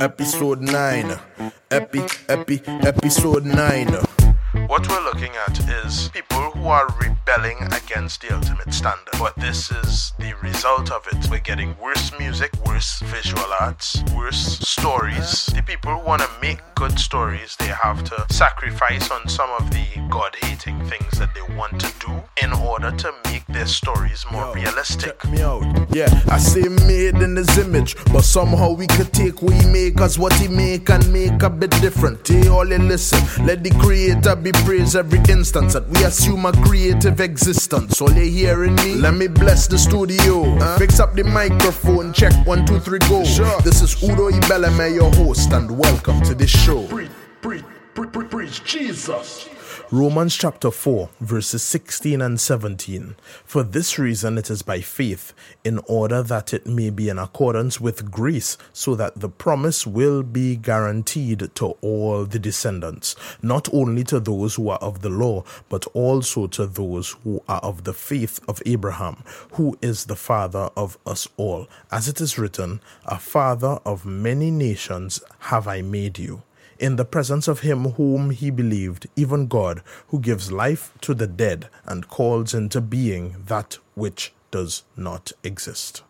episode 9. Epi, epi, episode 9. What we're looking at is people who are rebelling against the ultimate standard. But this is the result of it. We're getting worse music, worse visual arts, worse stories. The people who want to make good stories, they have to sacrifice on some of the God hating things that they want to do in order to make their stories more Yo, realistic. Me out. Yeah, I say made in his image, but somehow we could take we make us what he make and make a bit different. Hey, all listen, let the creator be praised every instance that we assume creative existence. All you hearing me? Let me bless the studio. Huh? Fix up the microphone, check one, two, three, go. Sure. This is Udo Ibeleme, your host, and welcome to the show. Preach, preach, preach, preach, Jesus. Romans chapter 4, verses 16 and 17. For this reason it is by faith, in order that it may be in accordance with grace, so that the promise will be guaranteed to all the descendants, not only to those who are of the law, but also to those who are of the faith of Abraham, who is the father of us all. As it is written, A father of many nations have I made you in the presence of him whom he believed, even God, who gives life to the dead and calls into being that which does not exist.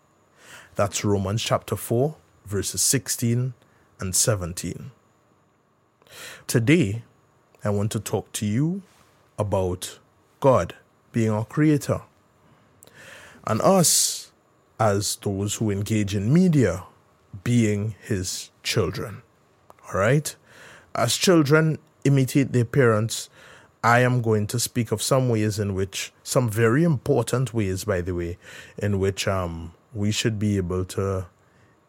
That's Romans chapter 4, verses 16 and 17. Today, I want to talk to you about God being our creator and us as those who engage in media being his children. All right? As children imitate their parents, I am going to speak of some ways in which, some very important ways, by the way, in which um, we should be able to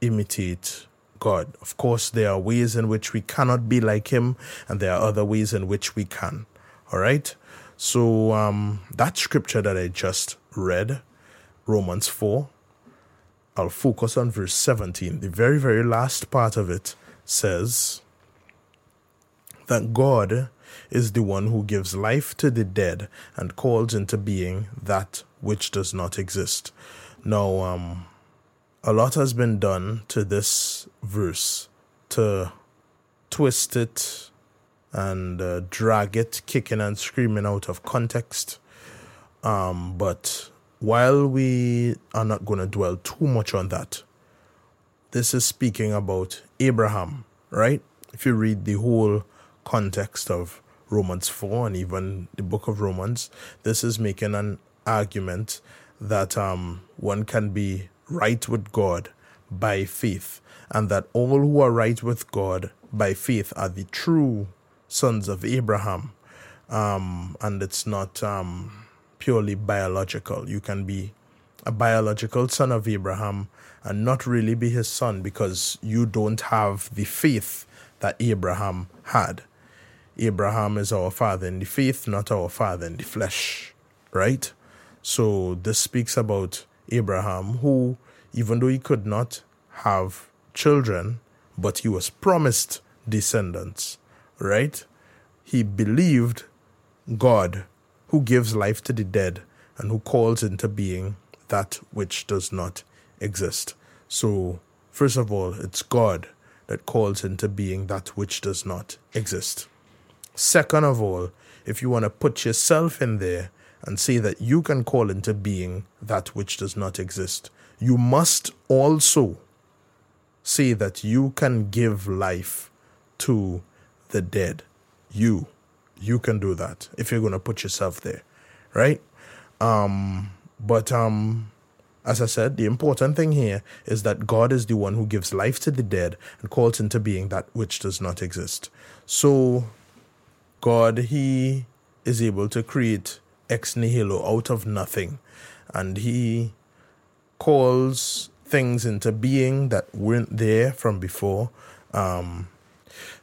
imitate God. Of course, there are ways in which we cannot be like Him, and there are other ways in which we can. All right? So, um, that scripture that I just read, Romans 4, I'll focus on verse 17. The very, very last part of it says, that God is the one who gives life to the dead and calls into being that which does not exist. Now, um, a lot has been done to this verse to twist it and uh, drag it, kicking and screaming out of context. Um, but while we are not going to dwell too much on that, this is speaking about Abraham, right? If you read the whole context of Romans 4 and even the book of Romans, this is making an argument that um, one can be right with God by faith, and that all who are right with God by faith are the true sons of Abraham. Um, and it's not um, purely biological. You can be a biological son of Abraham and not really be his son because you don't have the faith that Abraham had. Abraham is our father in the faith, not our father in the flesh, right? So this speaks about Abraham, who, even though he could not have children, but he was promised descendants, right? He believed God, who gives life to the dead and who calls into being that which does not exist. So, first of all, it's God that calls into being that which does not exist. Second of all, if you want to put yourself in there and say that you can call into being that which does not exist, you must also say that you can give life to the dead. You, you can do that if you're going to put yourself there, right? Um, but um, as I said, the important thing here is that God is the one who gives life to the dead and calls into being that which does not exist. So God, He is able to create ex nihilo out of nothing. And He calls things into being that weren't there from before. Um,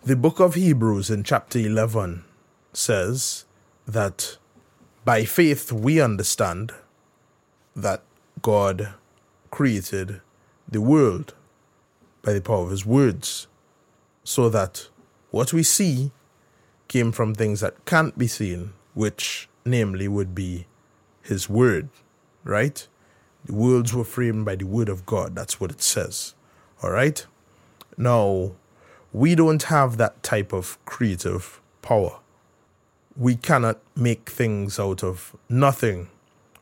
the book of Hebrews in chapter 11 says that by faith we understand that God created the world by the power of his words, so that what we see came from things that can't be seen, which namely would be his word, right? The worlds were framed by the word of God. That's what it says. All right? Now, we don't have that type of creative power. We cannot make things out of nothing.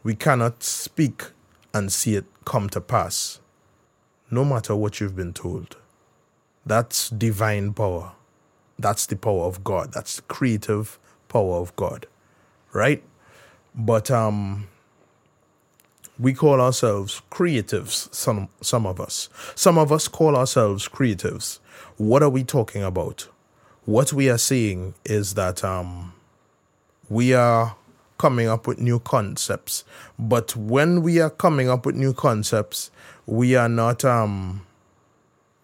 We cannot speak and see it come to pass, no matter what you've been told. That's divine power. That's the power of God. That's the creative power of God. Right? But um we call ourselves creatives, some some of us. Some of us call ourselves creatives. What are we talking about? What we are saying is that um we are coming up with new concepts. But when we are coming up with new concepts, we are not um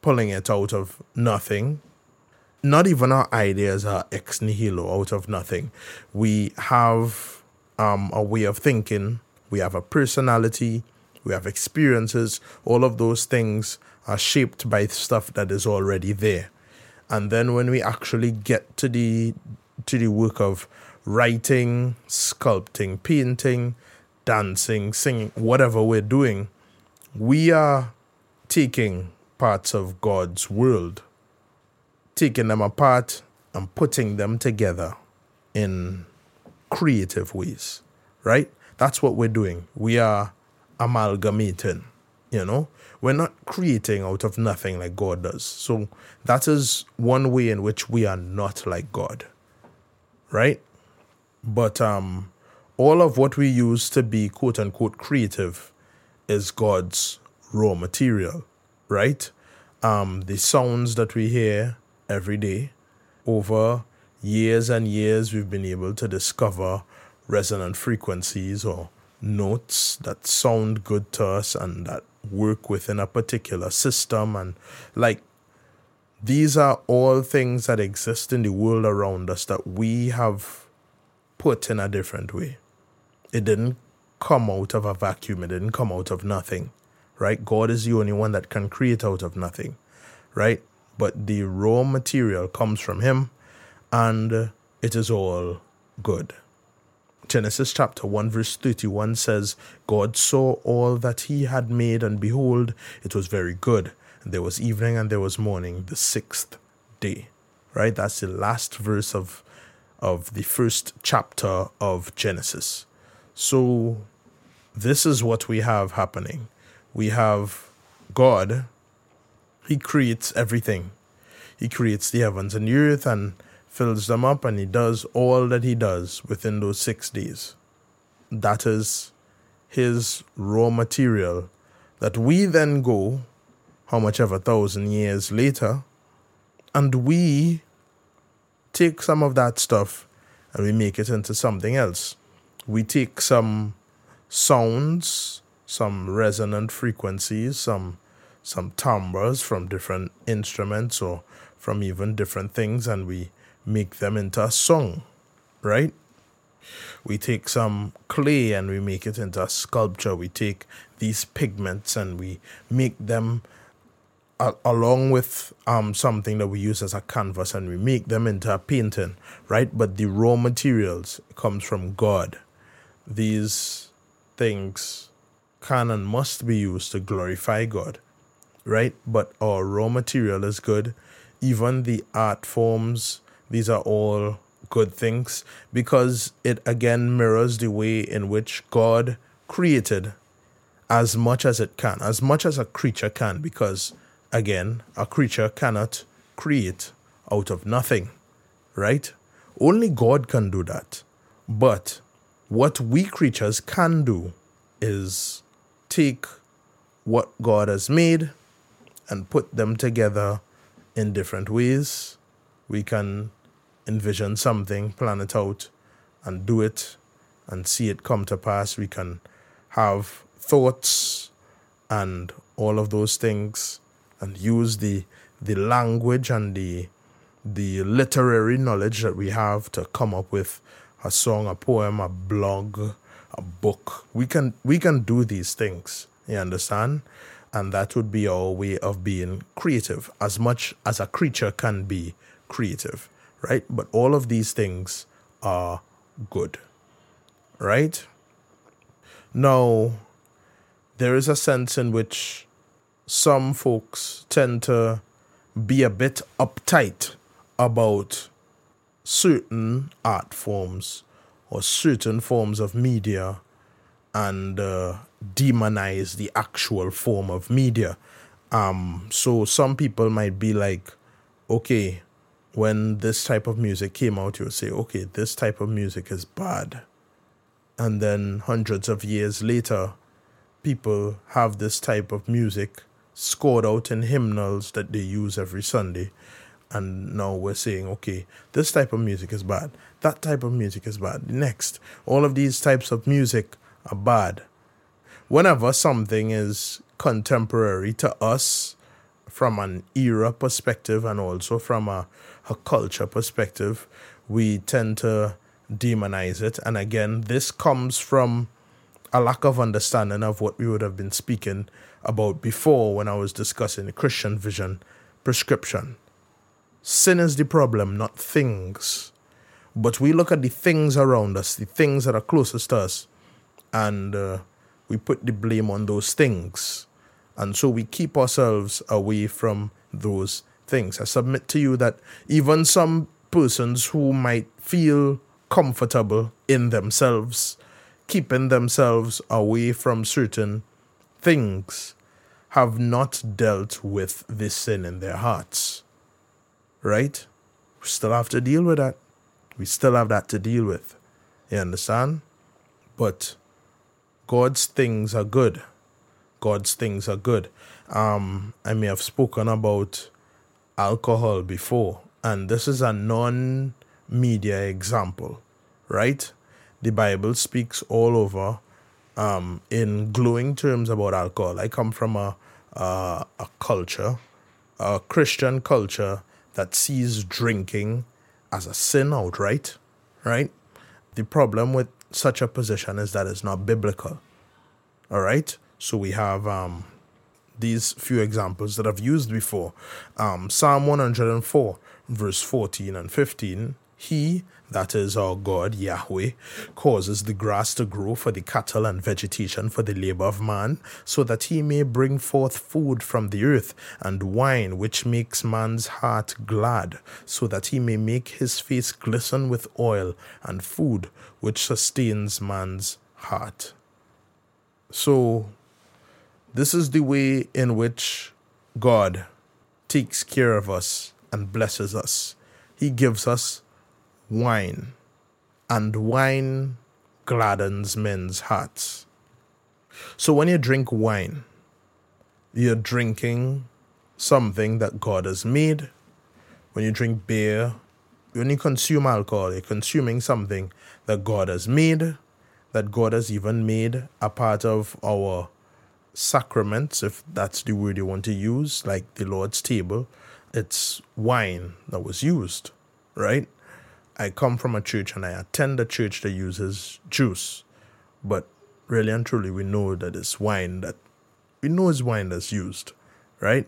pulling it out of nothing. Not even our ideas are ex nihilo out of nothing. We have um, a way of thinking, we have a personality, we have experiences. All of those things are shaped by stuff that is already there. And then when we actually get to the to the work of writing, sculpting, painting, dancing, singing, whatever we're doing, we are taking parts of God's world, taking them apart and putting them together in creative ways, right? That's what we're doing. We are amalgamating, you know? We're not creating out of nothing like God does. So that is one way in which we are not like God, right? But um, all of what we use to be quote unquote creative is God's raw material right? Um, the sounds that we hear every day over years and years, we've been able to discover resonant frequencies or notes that sound good to us and that work within a particular system. And like these are all things that exist in the world around us that we have put in a different way. It didn't come out of a vacuum, it didn't come out of nothing right? God is the only one that can create out of nothing, right? But the raw material comes from Him and it is all good. Genesis chapter 1, verse 31 says, God saw all that He had made, and behold, it was very good. And there was evening and there was morning, the sixth day. Right? That's the last verse of, of the first chapter of Genesis. So, this is what we have happening we have God. He creates everything. He creates the heavens and the earth and fills them up, and He does all that He does within those six days. That is His raw material that we then go, how much ever thousand years later, and we take some of that stuff and we make it into something else. We take some sounds some resonant frequencies, some some timbres from different instruments or from even different things and we make them into a song, right? We take some clay and we make it into a sculpture. We take these pigments and we make them uh, along with um, something that we use as a canvas and we make them into a painting, right? But the raw materials comes from God. These things can and must be used to glorify God, right? But our raw material is good. Even the art forms, these are all good things because it again mirrors the way in which God created as much as it can, as much as a creature can, because again, a creature cannot create out of nothing, right? Only God can do that. But what we creatures can do is take what God has made and put them together in different ways. We can envision something, plan it out, and do it and see it come to pass. We can have thoughts and all of those things and use the the language and the the literary knowledge that we have to come up with a song, a poem, a blog, a book. We can we can do these things. You understand? And that would be our way of being creative, as much as a creature can be creative, right? But all of these things are good, right? Now, there is a sense in which some folks tend to be a bit uptight about certain art forms or certain forms of media and uh, demonize the actual form of media. Um, so some people might be like, okay, when this type of music came out, you would say, okay, this type of music is bad. And then hundreds of years later, people have this type of music scored out in hymnals that they use every Sunday. And now we're saying, okay, this type of music is bad. That type of music is bad. Next, all of these types of music are bad. Whenever something is contemporary to us from an era perspective and also from a, a culture perspective, we tend to demonize it. And again, this comes from a lack of understanding of what we would have been speaking about before when I was discussing the Christian vision prescription. Sin is the problem, not things. But we look at the things around us, the things that are closest to us, and uh, we put the blame on those things. And so we keep ourselves away from those things. I submit to you that even some persons who might feel comfortable in themselves, keeping themselves away from certain things, have not dealt with this sin in their hearts. Right? We still have to deal with that. We still have that to deal with. You understand? But God's things are good. God's things are good. Um, I may have spoken about alcohol before, and this is a non media example, right? The Bible speaks all over um, in glowing terms about alcohol. I come from a, a, a culture, a Christian culture that sees drinking as a sin outright, right? The problem with such a position is that it's not biblical. All right? So we have um, these few examples that I've used before. Um, Psalm 104, verse 14 and 15. He, that is our God, Yahweh, causes the grass to grow for the cattle and vegetation for the labor of man, so that he may bring forth food from the earth, and wine which makes man's heart glad, so that he may make his face glisten with oil, and food which sustains man's heart. So, this is the way in which God takes care of us and blesses us. He gives us wine, and wine gladdens men's hearts. So when you drink wine, you're drinking something that God has made. When you drink beer, when you consume alcohol, you're consuming something that God has made, that God has even made a part of our sacraments, if that's the word you want to use, like the Lord's table. It's wine that was used, right? I come from a church and I attend a church that uses juice, but really and truly, we know that it's wine that we know it's wine that's used, right?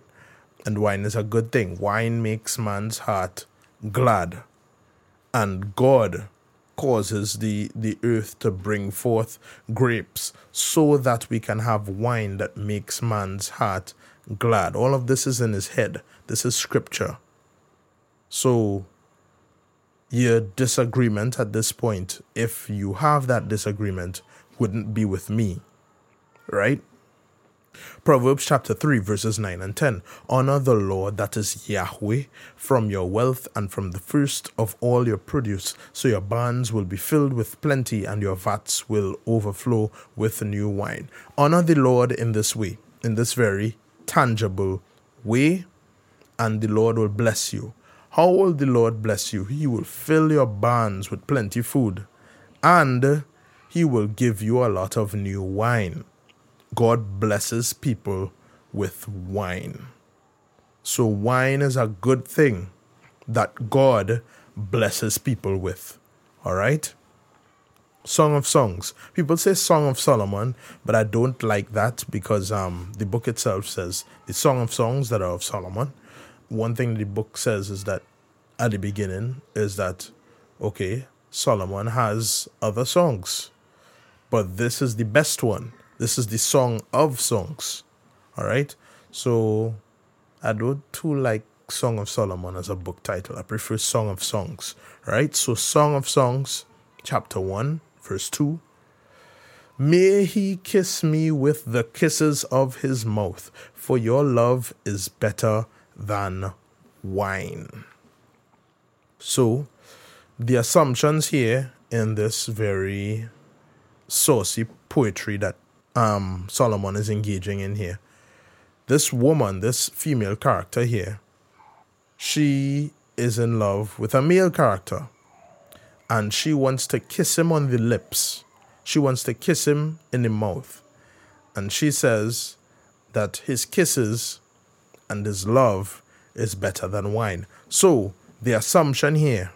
And wine is a good thing. Wine makes man's heart glad, and God causes the, the earth to bring forth grapes so that we can have wine that makes man's heart glad. All of this is in his head. This is scripture. So your disagreement at this point, if you have that disagreement, wouldn't be with me. Right? Proverbs chapter 3, verses 9 and 10. Honor the Lord, that is Yahweh, from your wealth and from the first of all your produce, so your barns will be filled with plenty and your vats will overflow with new wine. Honor the Lord in this way, in this very tangible way, and the Lord will bless you. How will the Lord bless you? He will fill your barns with plenty food, and He will give you a lot of new wine. God blesses people with wine. So, wine is a good thing that God blesses people with. All right? Song of Songs. People say Song of Solomon, but I don't like that because um, the book itself says the Song of Songs that are of Solomon one thing the book says is that at the beginning is that okay, Solomon has other songs, but this is the best one. This is the song of songs. All right, so I don't too like Song of Solomon as a book title. I prefer Song of Songs, right? So, Song of Songs, chapter 1, verse 2. May he kiss me with the kisses of his mouth, for your love is better than wine. So, the assumptions here in this very saucy poetry that um, Solomon is engaging in here. This woman, this female character here, she is in love with a male character and she wants to kiss him on the lips. She wants to kiss him in the mouth. And she says that his kisses and his love is better than wine. So the assumption here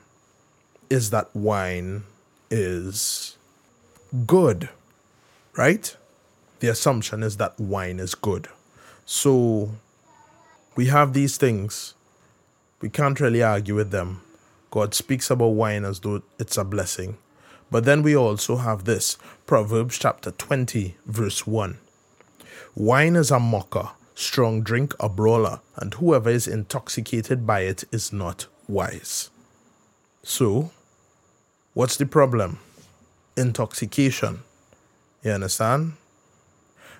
is that wine is good, right? The assumption is that wine is good. So we have these things. We can't really argue with them. God speaks about wine as though it's a blessing. But then we also have this Proverbs chapter 20, verse 1. Wine is a mocker, strong drink a brawler, and whoever is intoxicated by it is not wise. So, what's the problem? Intoxication. You understand?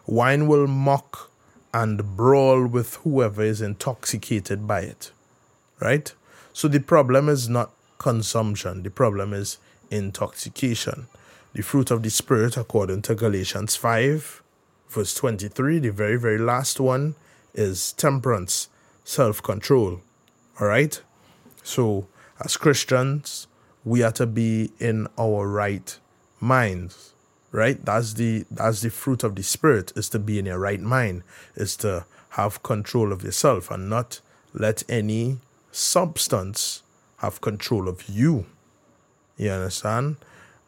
Wine will mock and brawl with whoever is intoxicated by it. Right? So the problem is not consumption, the problem is intoxication. The fruit of the Spirit, according to Galatians 5, verse 23, the very, very last one, is temperance, self control. All right? So, as Christians, we are to be in our right minds right that's the that's the fruit of the spirit is to be in your right mind is to have control of yourself and not let any substance have control of you you understand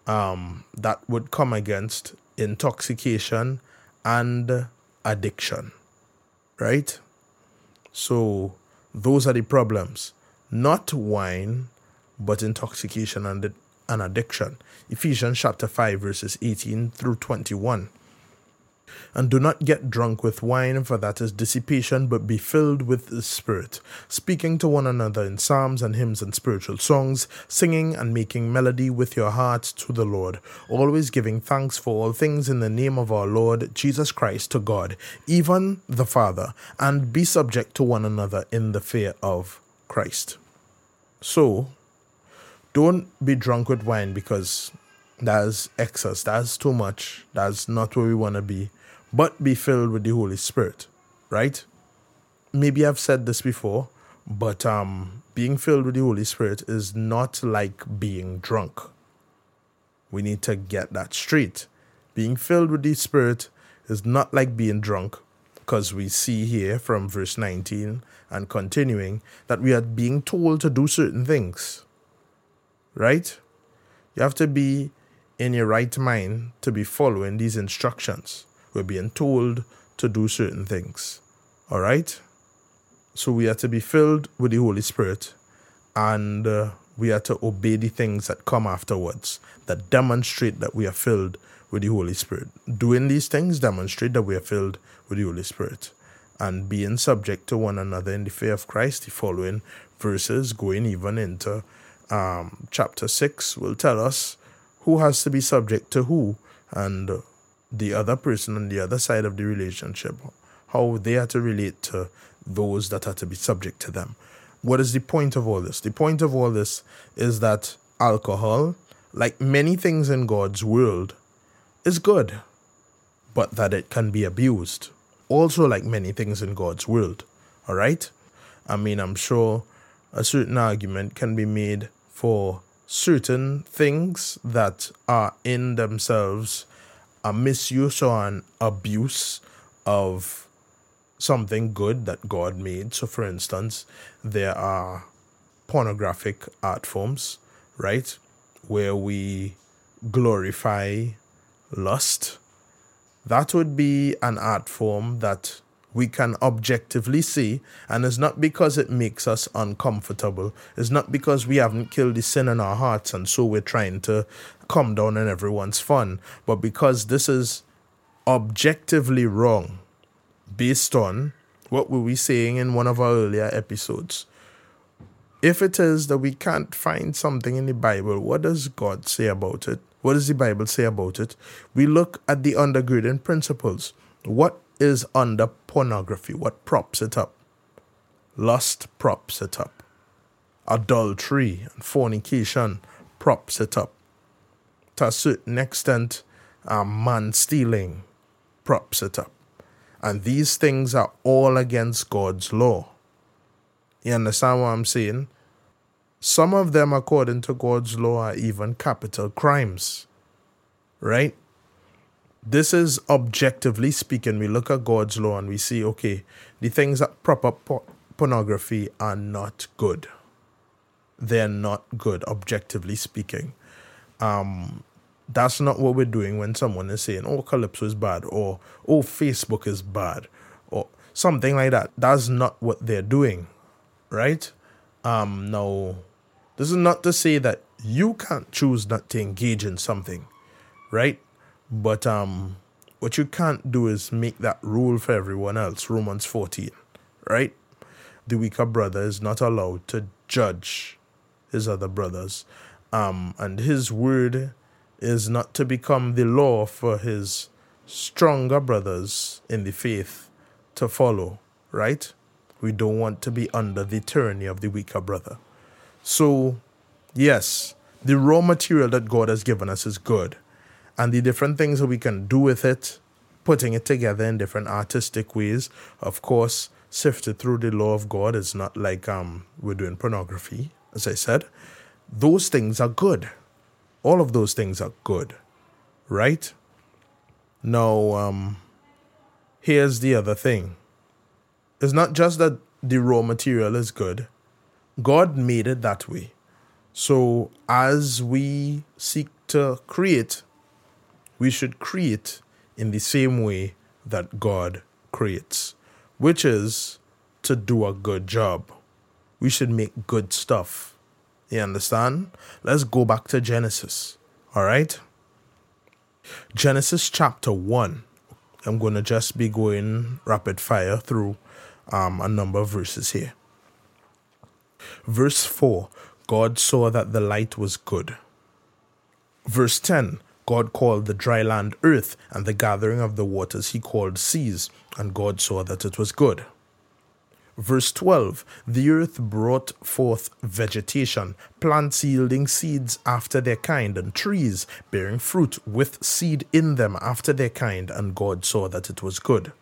um that would come against intoxication and addiction right so those are the problems not wine but intoxication and and addiction. Ephesians chapter 5, verses 18 through 21. And do not get drunk with wine, for that is dissipation, but be filled with the Spirit, speaking to one another in psalms and hymns and spiritual songs, singing and making melody with your hearts to the Lord, always giving thanks for all things in the name of our Lord Jesus Christ to God, even the Father, and be subject to one another in the fear of Christ. So, don't be drunk with wine because that's excess, that's too much, that's not where we want to be, but be filled with the Holy Spirit, right? Maybe I've said this before, but um, being filled with the Holy Spirit is not like being drunk. We need to get that straight. Being filled with the Spirit is not like being drunk, because we see here from verse 19 and continuing that we are being told to do certain things right? You have to be in your right mind to be following these instructions. We're being told to do certain things. All right? So we are to be filled with the Holy Spirit and uh, we are to obey the things that come afterwards that demonstrate that we are filled with the Holy Spirit. Doing these things demonstrate that we are filled with the Holy Spirit and being subject to one another in the fear of Christ. The following verses going even into um, chapter 6 will tell us who has to be subject to who and the other person on the other side of the relationship, how they are to relate to those that are to be subject to them. What is the point of all this? The point of all this is that alcohol, like many things in God's world, is good, but that it can be abused. Also, like many things in God's world. All right? I mean, I'm sure a certain argument can be made for certain things that are in themselves a misuse or an abuse of something good that God made. So, for instance, there are pornographic art forms, right, where we glorify lust. That would be an art form that we can objectively see, and it's not because it makes us uncomfortable. It's not because we haven't killed the sin in our hearts and so we're trying to come down on everyone's fun, but because this is objectively wrong based on What were we saying in one of our earlier episodes? If it is that we can't find something in the Bible, what does God say about it? What does the Bible say about it? We look at the undergirding principles. What is under pornography? What props it up? Lust props it up. Adultery and fornication props it up. To a certain extent, um, man stealing props it up. And these things are all against God's law. You understand what I'm saying? Some of them, according to God's law, are even capital crimes. Right? This is objectively speaking. We look at God's law and we see, okay, the things that prop up pornography are not good. They're not good, objectively speaking. Um, that's not what we're doing when someone is saying, oh, Calypso is bad, or oh, Facebook is bad, or something like that. That's not what they're doing, right? Um, no, this is not to say that you can't choose not to engage in something, right? But um, what you can't do is make that rule for everyone else. Romans 14, right? The weaker brother is not allowed to judge his other brothers. Um, and his word is not to become the law for his stronger brothers in the faith to follow, right? We don't want to be under the tyranny of the weaker brother. So, yes, the raw material that God has given us is good. And the different things that we can do with it, putting it together in different artistic ways, of course, sifted through the law of God is not like um, we're doing pornography, as I said. Those things are good. All of those things are good, right? Now, um, here's the other thing. It's not just that the raw material is good. God made it that way. So as we seek to create, we should create in the same way that God creates, which is to do a good job. We should make good stuff you understand? Let's go back to Genesis. All right? Genesis chapter 1. I'm going to just be going rapid fire through um, a number of verses here. Verse 4 God saw that the light was good. Verse 10 God called the dry land earth, and the gathering of the waters he called seas, and God saw that it was good. Verse 12 The earth brought forth vegetation, plants yielding seeds after their kind, and trees bearing fruit with seed in them after their kind, and God saw that it was good.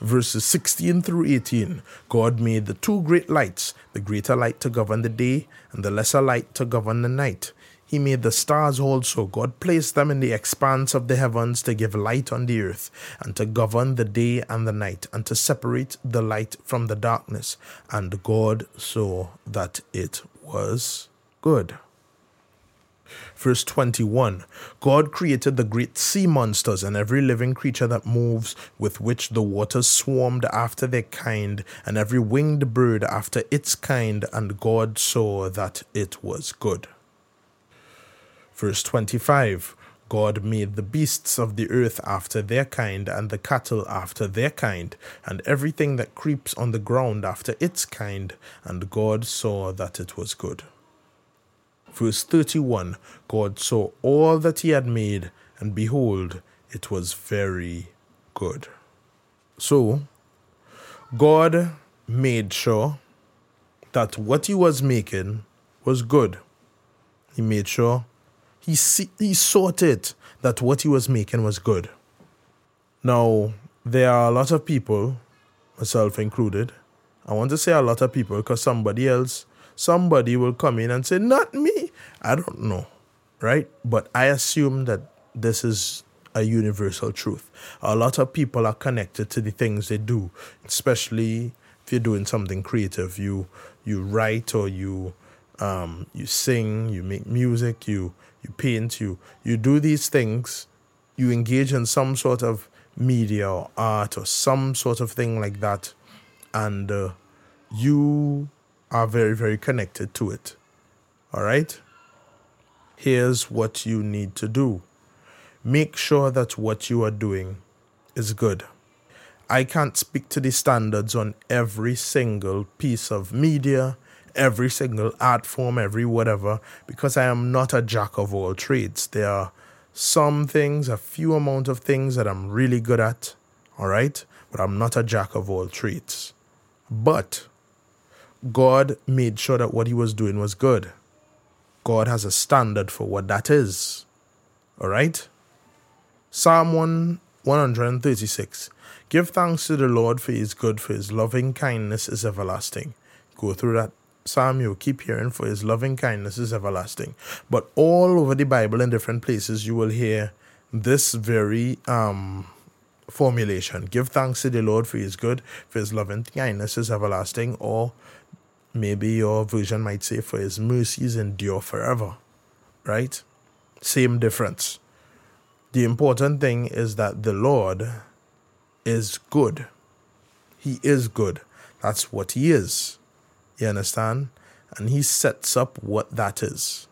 Verses 16 through 18 God made the two great lights, the greater light to govern the day, and the lesser light to govern the night. He made the stars also. God placed them in the expanse of the heavens to give light on the earth, and to govern the day and the night, and to separate the light from the darkness. And God saw that it was good. Verse 21 God created the great sea monsters and every living creature that moves, with which the waters swarmed after their kind, and every winged bird after its kind, and God saw that it was good. Verse 25 God made the beasts of the earth after their kind, and the cattle after their kind, and everything that creeps on the ground after its kind, and God saw that it was good. Verse 31 God saw all that he had made, and behold, it was very good. So, God made sure that what he was making was good. He made sure he, see, he sorted that what he was making was good. Now, there are a lot of people, myself included. I want to say a lot of people because somebody else, somebody will come in and say, Not me. I don't know, right? But I assume that this is a universal truth. A lot of people are connected to the things they do, especially if you're doing something creative. You you write or you um, you sing, you make music, you you paint, you you do these things, you engage in some sort of media or art or some sort of thing like that, and uh, you are very very connected to it. All right. Here's what you need to do. Make sure that what you are doing is good. I can't speak to the standards on every single piece of media, every single art form, every whatever, because I am not a jack of all trades. There are some things, a few amount of things that I'm really good at, all right? But I'm not a jack of all trades. But God made sure that what he was doing was good. God has a standard for what that is. All right? Psalm 1, 136. Give thanks to the Lord for his good, for his loving kindness is everlasting. Go through that psalm, you'll keep hearing, for his loving kindness is everlasting. But all over the Bible in different places, you will hear this very um, formulation Give thanks to the Lord for his good, for his loving kindness is everlasting, or maybe your version might say, for his mercies endure forever. Right? Same difference. The important thing is that the Lord is good. He is good. That's what he is. You understand? And he sets up what that is.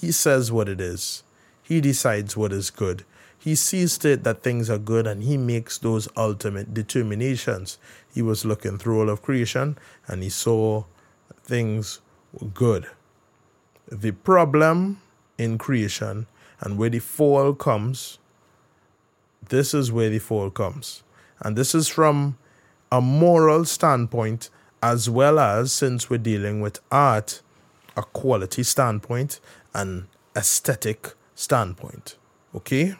He says what it is. He decides what is good. He sees to it that things are good and he makes those ultimate determinations. He was looking through all of creation and he saw things were good. The problem in creation and where the fall comes, this is where the fall comes. And this is from a moral standpoint, as well as since we're dealing with art, a quality standpoint and aesthetic standpoint. Okay?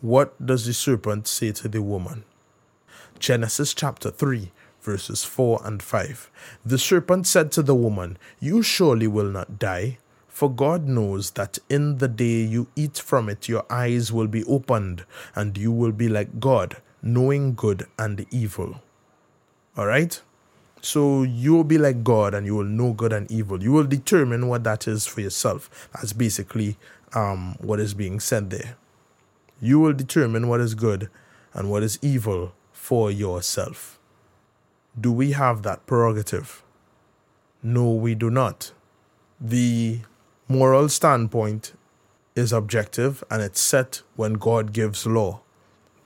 What does the serpent say to the woman? Genesis chapter 3, verses 4 and 5. The serpent said to the woman, You surely will not die. For God knows that in the day you eat from it, your eyes will be opened, and you will be like God, knowing good and evil. Alright? So you will be like God and you will know good and evil. You will determine what that is for yourself. That's basically um, what is being said there. You will determine what is good and what is evil for yourself. Do we have that prerogative? No, we do not. The moral standpoint is objective and it's set when God gives law.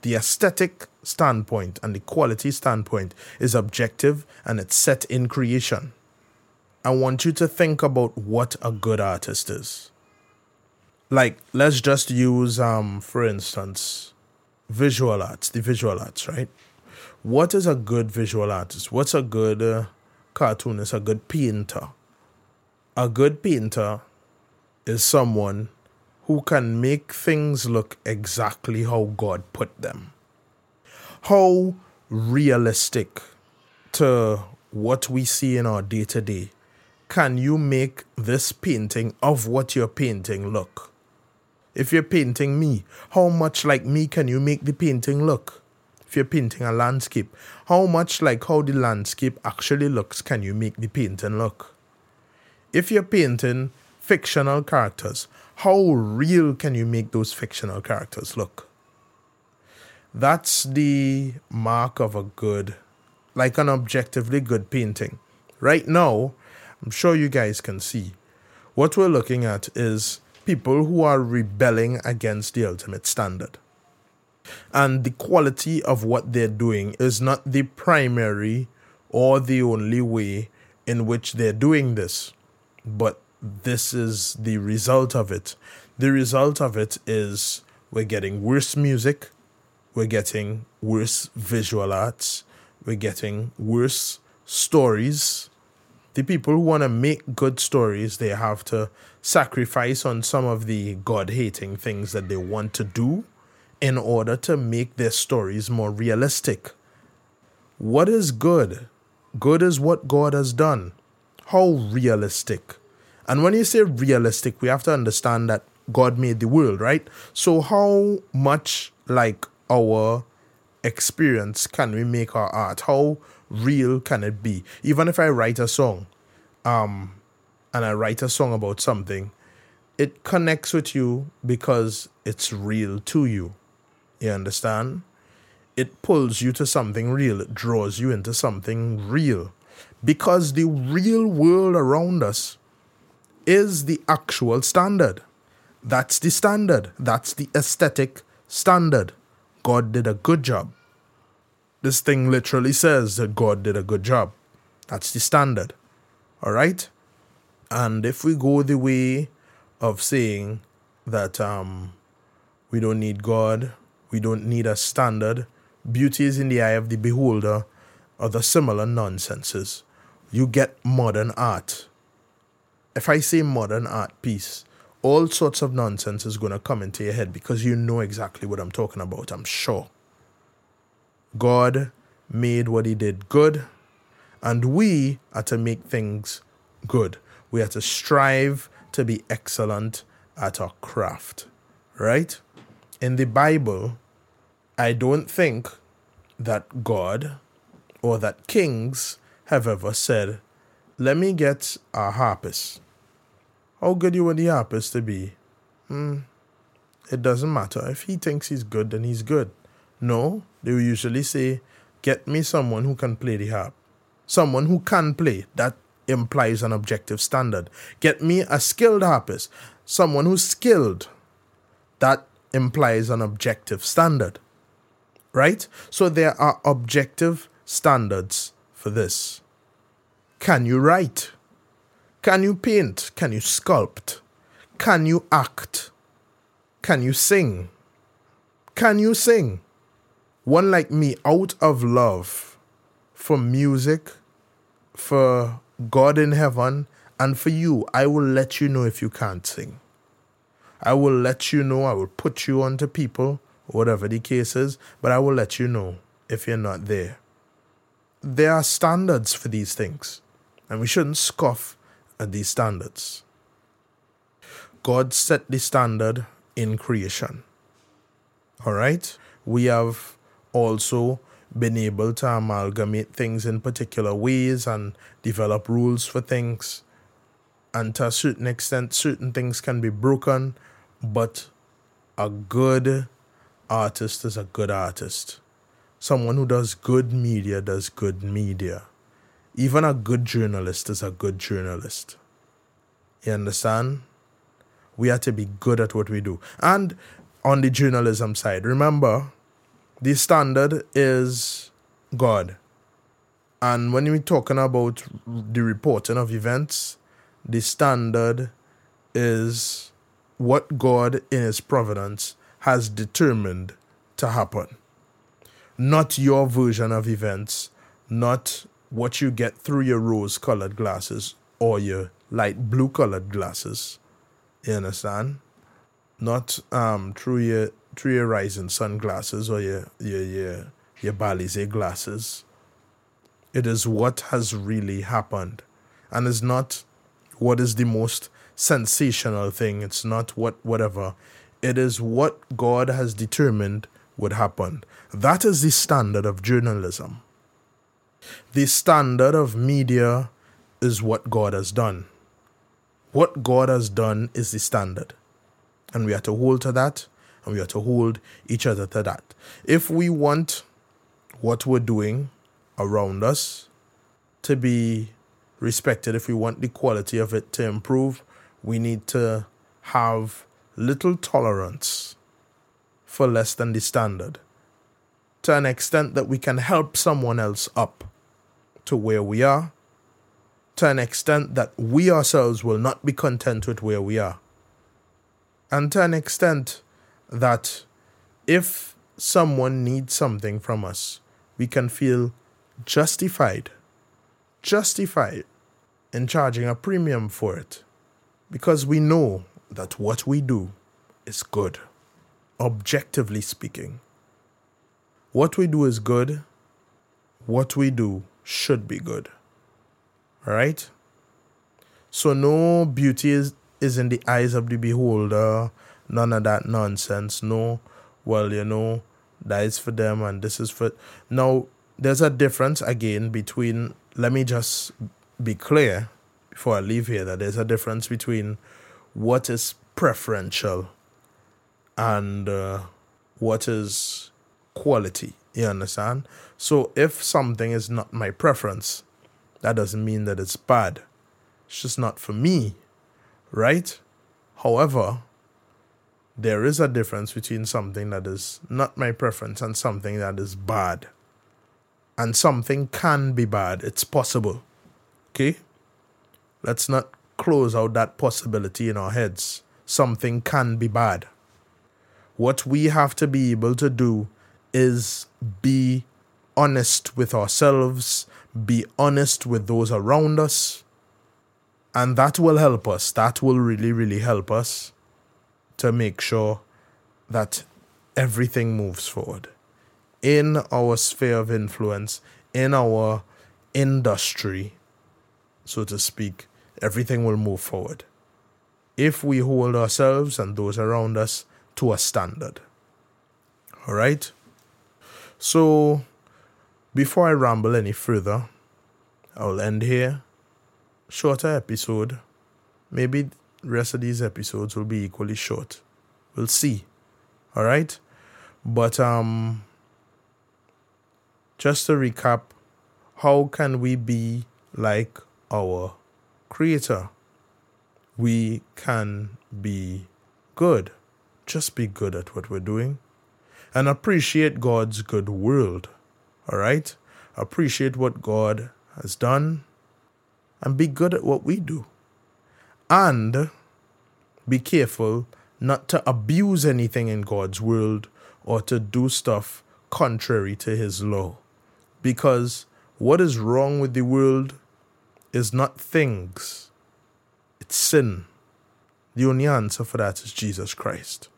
The aesthetic standpoint and the quality standpoint is objective and it's set in creation. I want you to think about what a good artist is. Like, let's just use, um, for instance, visual arts, the visual arts, right? What is a good visual artist? What's a good uh, cartoonist, a good painter? A good painter is someone who can make things look exactly how God put them. How realistic to what we see in our day to day can you make this painting of what you're painting look? If you're painting me, how much like me can you make the painting look? If you're painting a landscape, how much like how the landscape actually looks can you make the painting look? If you're painting fictional characters, how real can you make those fictional characters look? That's the mark of a good, like an objectively good painting. Right now, I'm sure you guys can see, what we're looking at is people who are rebelling against the ultimate standard. And the quality of what they're doing is not the primary or the only way in which they're doing this, but this is the result of it. The result of it is we're getting worse music, we're getting worse visual arts, we're getting worse stories. The people who want to make good stories, they have to sacrifice on some of the God hating things that they want to do in order to make their stories more realistic. What is good? Good is what God has done. How realistic? And when you say realistic, we have to understand that God made the world, right? So, how much like our experience can we make our art? How real can it be? Even if I write a song, um, and I write a song about something, it connects with you because it's real to you. You understand? It pulls you to something real, it draws you into something real. Because the real world around us is the actual standard. That's the standard. That's the aesthetic standard. God did a good job. This thing literally says that God did a good job. That's the standard. All right? And if we go the way of saying that um, we don't need God, we don't need a standard, beauty is in the eye of the beholder, or the similar nonsenses, you get modern art. If I say modern art piece, all sorts of nonsense is going to come into your head because you know exactly what I'm talking about, I'm sure. God made what He did good, and we are to make things good. We are to strive to be excellent at our craft, right? In the Bible, I don't think that God or that kings have ever said, Let me get a harpist. How good you the harpist to be? Hmm, it doesn't matter. If he thinks he's good, then he's good. No, they will usually say, Get me someone who can play the harp. Someone who can play. That implies an objective standard. Get me a skilled harpist. Someone who's skilled. That implies an objective standard. Right? So there are objective standards for this. Can you write? Can you paint? Can you sculpt? Can you act? Can you sing? Can you sing? One like me, out of love for music, for God in heaven, and for you, I will let you know if you can't sing. I will let you know, I will put you onto people, whatever the case is, but I will let you know if you're not there. There are standards for these things, and we shouldn't scoff at these standards. God set the standard in creation. All right? We have also been able to amalgamate things in particular ways and develop rules for things. And to a certain extent, certain things can be broken, but a good artist is a good artist. Someone who does good media does good media. Even a good journalist is a good journalist. You understand? We have to be good at what we do. And on the journalism side, remember, the standard is God. And when we're talking about the reporting of events, the standard is what God in His providence has determined to happen. Not your version of events, not what you get through your rose colored glasses or your light blue colored glasses. You understand? Not um through your through your rising sunglasses or your your your your balisier glasses. It is what has really happened. And it's not what is the most sensational thing. It's not what whatever. It is what God has determined would happen. That is the standard of journalism. The standard of media is what God has done. What God has done is the standard. And we are to hold to that and we are to hold each other to that. If we want what we're doing around us to be respected, if we want the quality of it to improve, we need to have little tolerance for less than the standard to an extent that we can help someone else up to where we are, to an extent that we ourselves will not be content with where we are, and to an extent that if someone needs something from us, we can feel justified, justified in charging a premium for it because we know that what we do is good, objectively speaking. What we do is good, what we do should be good. All right? So, no beauty is, is in the eyes of the beholder None of that nonsense. No, well, you know, that is for them and this is for. Now, there's a difference again between, let me just be clear before I leave here that there's a difference between what is preferential and uh, what is quality. You understand? So if something is not my preference, that doesn't mean that it's bad. It's just not for me, right? However, there is a difference between something that is not my preference and something that is bad. and something can be bad. It's possible. Okay? Let's not close out that possibility in our heads. Something can be bad. What we have to be able to do is be honest with ourselves, be honest with those around us, and that will help us. That will really, really help us to make sure that everything moves forward in our sphere of influence, in our industry, so to speak, everything will move forward. If we hold ourselves and those around us to a standard. All right? So, before I ramble any further, I'll end here. Shorter episode. Maybe rest of these episodes will be equally short. We'll see. All right? But um just to recap, how can we be like our creator? We can be good. Just be good at what we're doing and appreciate God's good world. All right? Appreciate what God has done and be good at what we do. And be careful not to abuse anything in God's world or to do stuff contrary to His law. Because what is wrong with the world is not things, it's sin. The only answer for that is Jesus Christ.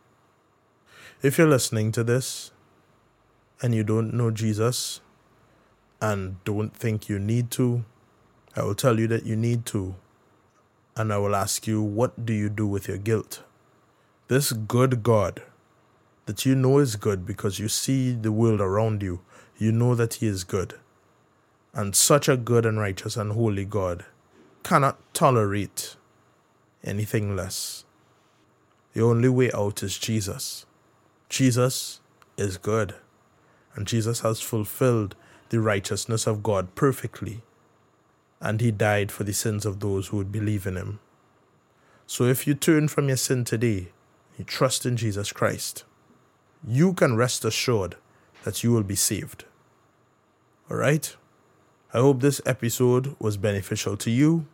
If you're listening to this and you don't know Jesus and don't think you need to, I will tell you that you need to. And I will ask you, what do you do with your guilt? This good God that you know is good because you see the world around you, you know that He is good. And such a good and righteous and holy God cannot tolerate anything less. The only way out is Jesus. Jesus is good, and Jesus has fulfilled the righteousness of God perfectly, and He died for the sins of those who would believe in Him. So if you turn from your sin today, you trust in Jesus Christ, you can rest assured that you will be saved. All right? I hope this episode was beneficial to you.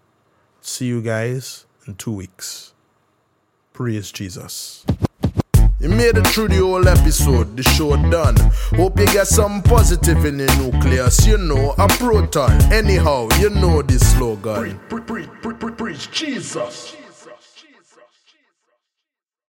See you guys in two weeks. Praise Jesus. You made it through the whole episode, the show done. Hope you get some positive in the nucleus, you know, a proton. Anyhow, you know this slogan. Preach, preach, preach, preach, Jesus.